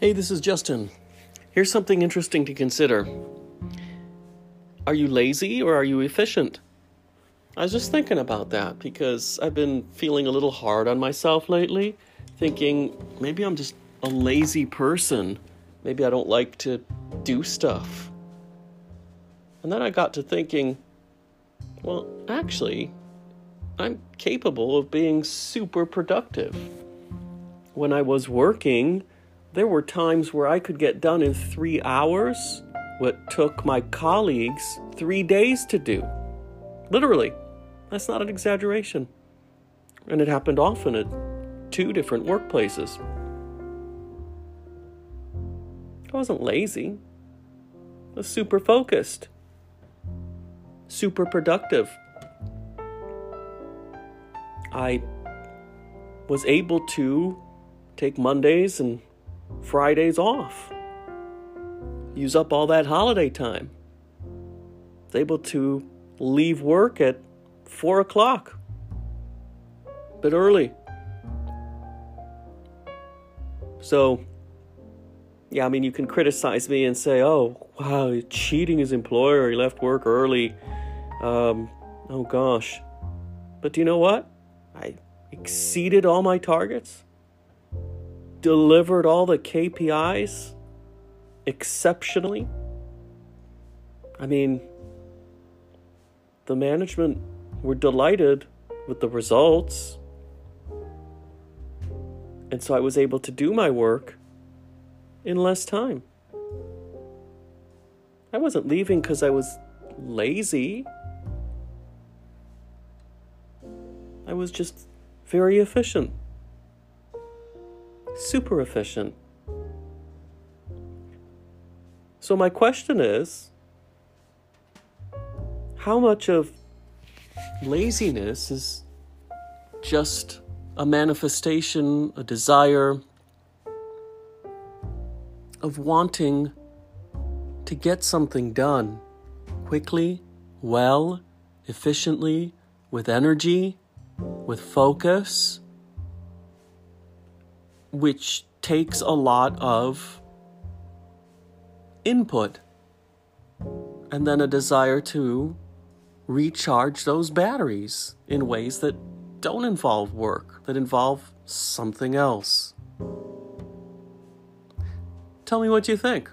Hey, this is Justin. Here's something interesting to consider. Are you lazy or are you efficient? I was just thinking about that because I've been feeling a little hard on myself lately, thinking maybe I'm just a lazy person. Maybe I don't like to do stuff. And then I got to thinking, well, actually, I'm capable of being super productive. When I was working, there were times where I could get done in three hours what took my colleagues three days to do. Literally. That's not an exaggeration. And it happened often at two different workplaces. I wasn't lazy. I was super focused, super productive. I was able to take Mondays and Fridays off. Use up all that holiday time. Was able to leave work at four o'clock. A bit early. So, yeah, I mean, you can criticize me and say, oh, wow, cheating his employer. He left work early. Um, oh, gosh. But do you know what? I exceeded all my targets delivered all the KPIs exceptionally. I mean, the management were delighted with the results. And so I was able to do my work in less time. I wasn't leaving because I was lazy. I was just very efficient super efficient. So, my question is how much of laziness is just a manifestation, a desire of wanting to get something done quickly, well, efficiently, with energy, with focus? Which takes a lot of input and then a desire to recharge those batteries in ways that don't involve work, that involve something else. Tell me what you think.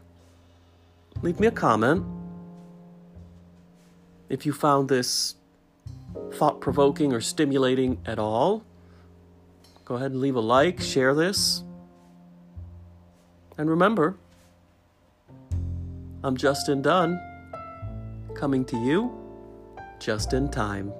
Leave me a comment. If you found this thought provoking or stimulating at all, Go ahead and leave a like, share this. And remember, I'm Justin Dunn, coming to you just in time.